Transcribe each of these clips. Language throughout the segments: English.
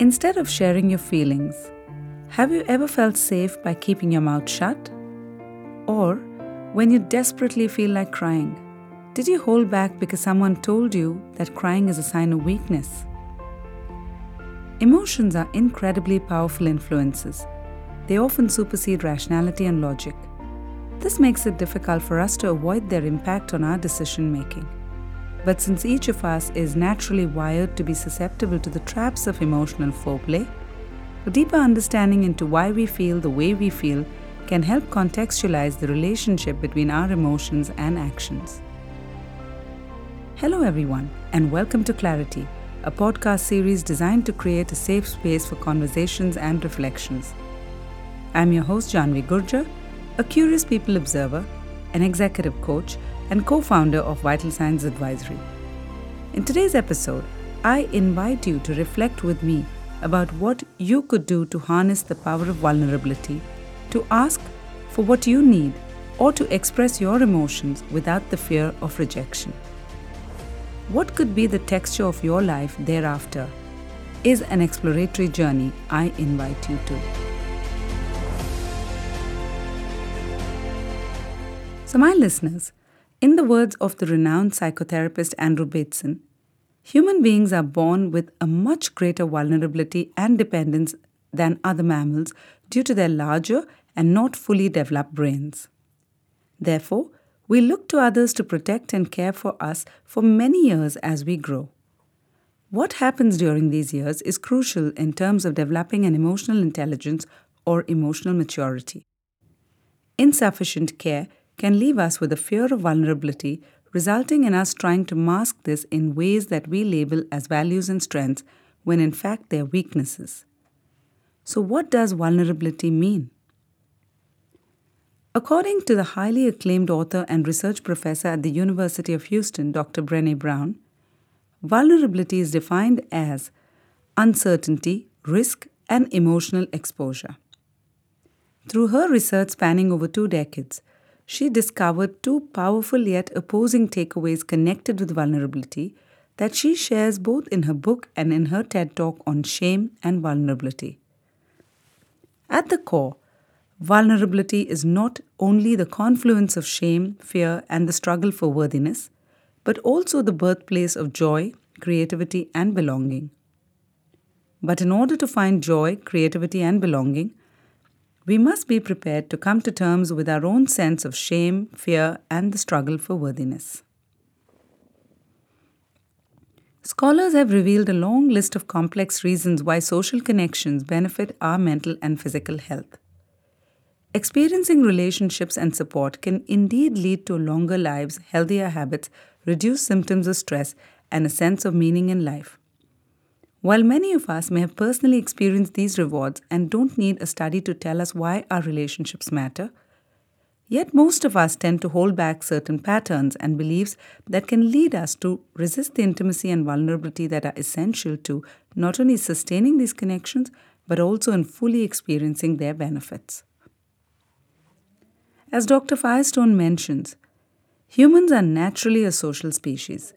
Instead of sharing your feelings, have you ever felt safe by keeping your mouth shut? Or when you desperately feel like crying, did you hold back because someone told you that crying is a sign of weakness? Emotions are incredibly powerful influences. They often supersede rationality and logic. This makes it difficult for us to avoid their impact on our decision making. But since each of us is naturally wired to be susceptible to the traps of emotional foreplay, a deeper understanding into why we feel the way we feel can help contextualize the relationship between our emotions and actions. Hello, everyone, and welcome to Claritea, a podcast series designed to create a safe space for conversations and reflections. I'm your host, Jahnavi Gurjer, a curious people observer, an executive coach, and co founder of Vital Signs Advisory. In today's episode, I invite you to reflect with me about what you could do to harness the power of vulnerability, to ask for what you need, or to express your emotions without the fear of rejection. What could be the texture of your life thereafter is an exploratory journey I invite you to. So, my listeners, in the words of the renowned psychotherapist Andrew Bateson, human beings are born with a much greater vulnerability and dependence than other mammals due to their larger and not fully developed brains. Therefore, we look to others to protect and care for us for many years as we grow. What happens during these years is crucial in terms of developing an emotional intelligence or emotional maturity. Insufficient care can leave us with a fear of vulnerability, resulting in us trying to mask this in ways that we label as values and strengths when in fact they're weaknesses. So, what does vulnerability mean? According to the highly acclaimed author and research professor at the University of Houston, Dr. Brene Brown, vulnerability is defined as uncertainty, risk, and emotional exposure. Through her research spanning over two decades, she discovered two powerful yet opposing takeaways connected with vulnerability that she shares both in her book and in her TED talk on shame and vulnerability. At the core, vulnerability is not only the confluence of shame, fear, and the struggle for worthiness, but also the birthplace of joy, creativity, and belonging. But in order to find joy, creativity, and belonging, we must be prepared to come to terms with our own sense of shame, fear, and the struggle for worthiness. Scholars have revealed a long list of complex reasons why social connections benefit our mental and physical health. Experiencing relationships and support can indeed lead to longer lives, healthier habits, reduced symptoms of stress, and a sense of meaning in life. While many of us may have personally experienced these rewards and don't need a study to tell us why our relationships matter, yet most of us tend to hold back certain patterns and beliefs that can lead us to resist the intimacy and vulnerability that are essential to not only sustaining these connections but also in fully experiencing their benefits. As Dr. Firestone mentions, humans are naturally a social species.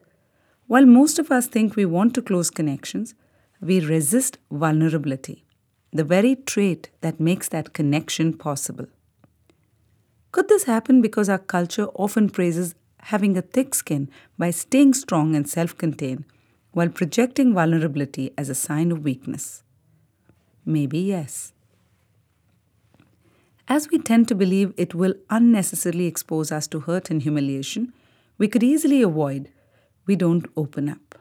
While most of us think we want to close connections, we resist vulnerability, the very trait that makes that connection possible. Could this happen because our culture often praises having a thick skin by staying strong and self contained while projecting vulnerability as a sign of weakness? Maybe yes. As we tend to believe it will unnecessarily expose us to hurt and humiliation, we could easily avoid, we don't open up.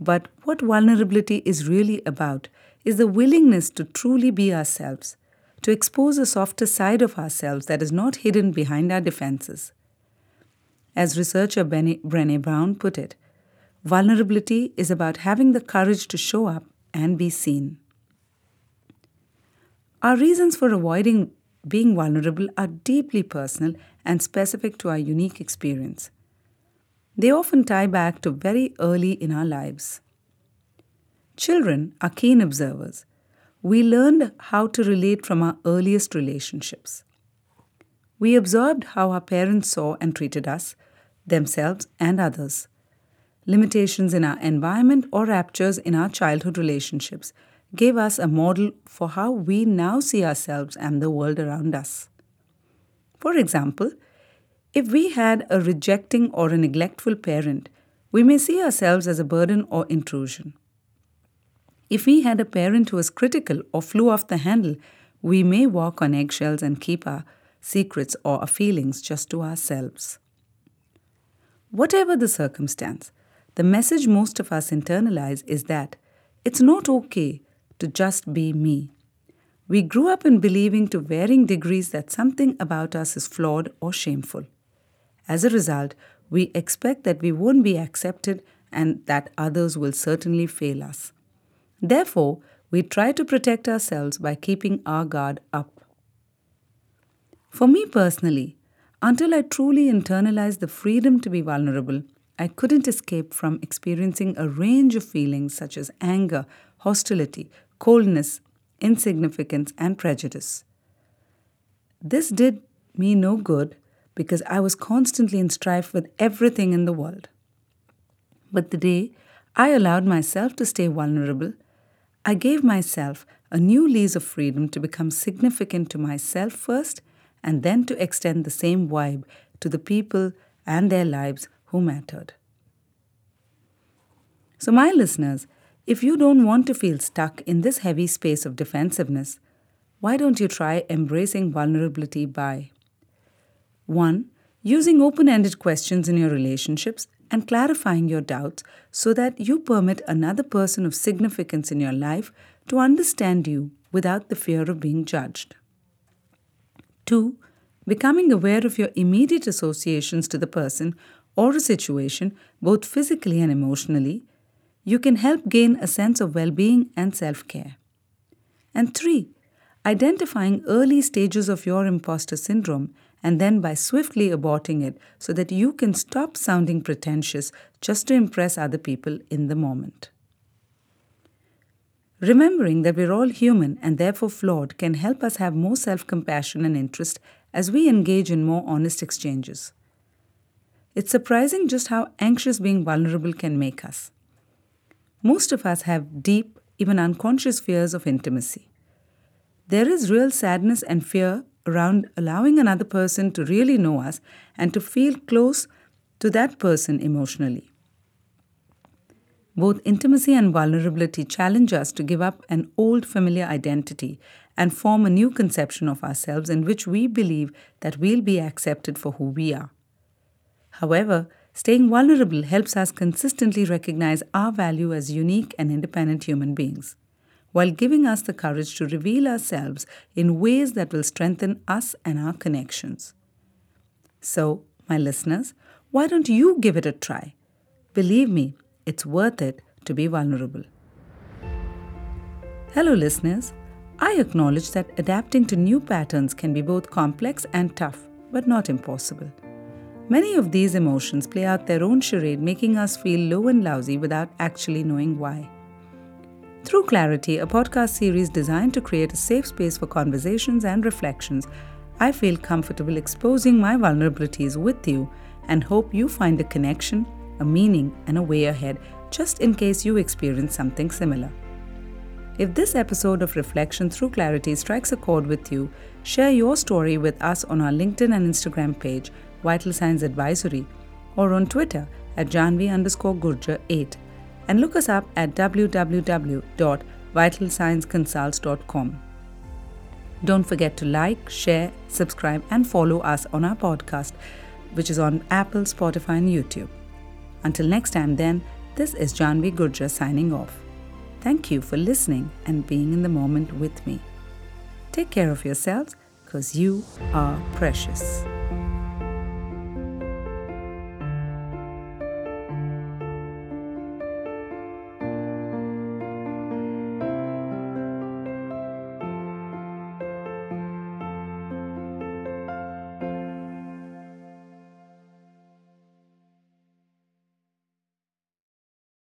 But what vulnerability is really about is the willingness to truly be ourselves, to expose a softer side of ourselves that is not hidden behind our defenses. As researcher Brene Brown put it, vulnerability is about having the courage to show up and be seen. Our reasons for avoiding being vulnerable are deeply personal and specific to our unique experience. They often tie back to very early in our lives. Children are keen observers. We learned how to relate from our earliest relationships. We observed how our parents saw and treated us, themselves, and others. Limitations in our environment or raptures in our childhood relationships gave us a model for how we now see ourselves and the world around us. For example, if we had a rejecting or a neglectful parent, we may see ourselves as a burden or intrusion. If we had a parent who was critical or flew off the handle, we may walk on eggshells and keep our secrets or our feelings just to ourselves. Whatever the circumstance, the message most of us internalize is that it's not okay to just be me. We grew up in believing to varying degrees that something about us is flawed or shameful. As a result, we expect that we won't be accepted and that others will certainly fail us. Therefore, we try to protect ourselves by keeping our guard up. For me personally, until I truly internalized the freedom to be vulnerable, I couldn't escape from experiencing a range of feelings such as anger, hostility, coldness, insignificance, and prejudice. This did me no good because I was constantly in strife with everything in the world. But the day I allowed myself to stay vulnerable, I gave myself a new lease of freedom to become significant to myself first and then to extend the same vibe to the people and their lives who mattered. So, my listeners, if you don't want to feel stuck in this heavy space of defensiveness, why don't you try embracing vulnerability by 1. Using open ended questions in your relationships and clarifying your doubts so that you permit another person of significance in your life to understand you without the fear of being judged. 2. Becoming aware of your immediate associations to the person or a situation, both physically and emotionally, you can help gain a sense of well being and self care. And three, identifying early stages of your imposter syndrome and then by swiftly aborting it so that you can stop sounding pretentious just to impress other people in the moment. Remembering that we're all human and therefore flawed can help us have more self compassion and interest as we engage in more honest exchanges. It's surprising just how anxious being vulnerable can make us. Most of us have deep, even unconscious fears of intimacy. There is real sadness and fear around allowing another person to really know us and to feel close to that person emotionally. Both intimacy and vulnerability challenge us to give up an old familiar identity and form a new conception of ourselves in which we believe that we'll be accepted for who we are. However, staying vulnerable helps us consistently recognize our value as unique and independent human beings, while giving us the courage to reveal ourselves in ways that will strengthen us and our connections. So, my listeners, why don't you give it a try? Believe me, it's worth it to be vulnerable. Hello, listeners. I acknowledge that adapting to new patterns can be both complex and tough, but not impossible. Many of these emotions play out their own charade, making us feel low and lousy without actually knowing why. Through Claritea, a podcast series designed to create a safe space for conversations and reflections, I feel comfortable exposing my vulnerabilities with you and hope you find a connection, a meaning, and a way ahead just in case you experience something similar. If this episode of Reflection Through Claritea strikes a chord with you, share your story with us on our LinkedIn and Instagram page Vital Signs Advisory, or on Twitter at Jahnavi underscore Gurjer 8, and look us up at www.vitalsignsconsults.com. Don't forget to like, share, subscribe, and follow us on our podcast, which is on Apple, Spotify, and YouTube. Until next time, then, this is Jahnavi Gurjer signing off. Thank you for listening and being in the moment with me. Take care of yourselves because you are precious.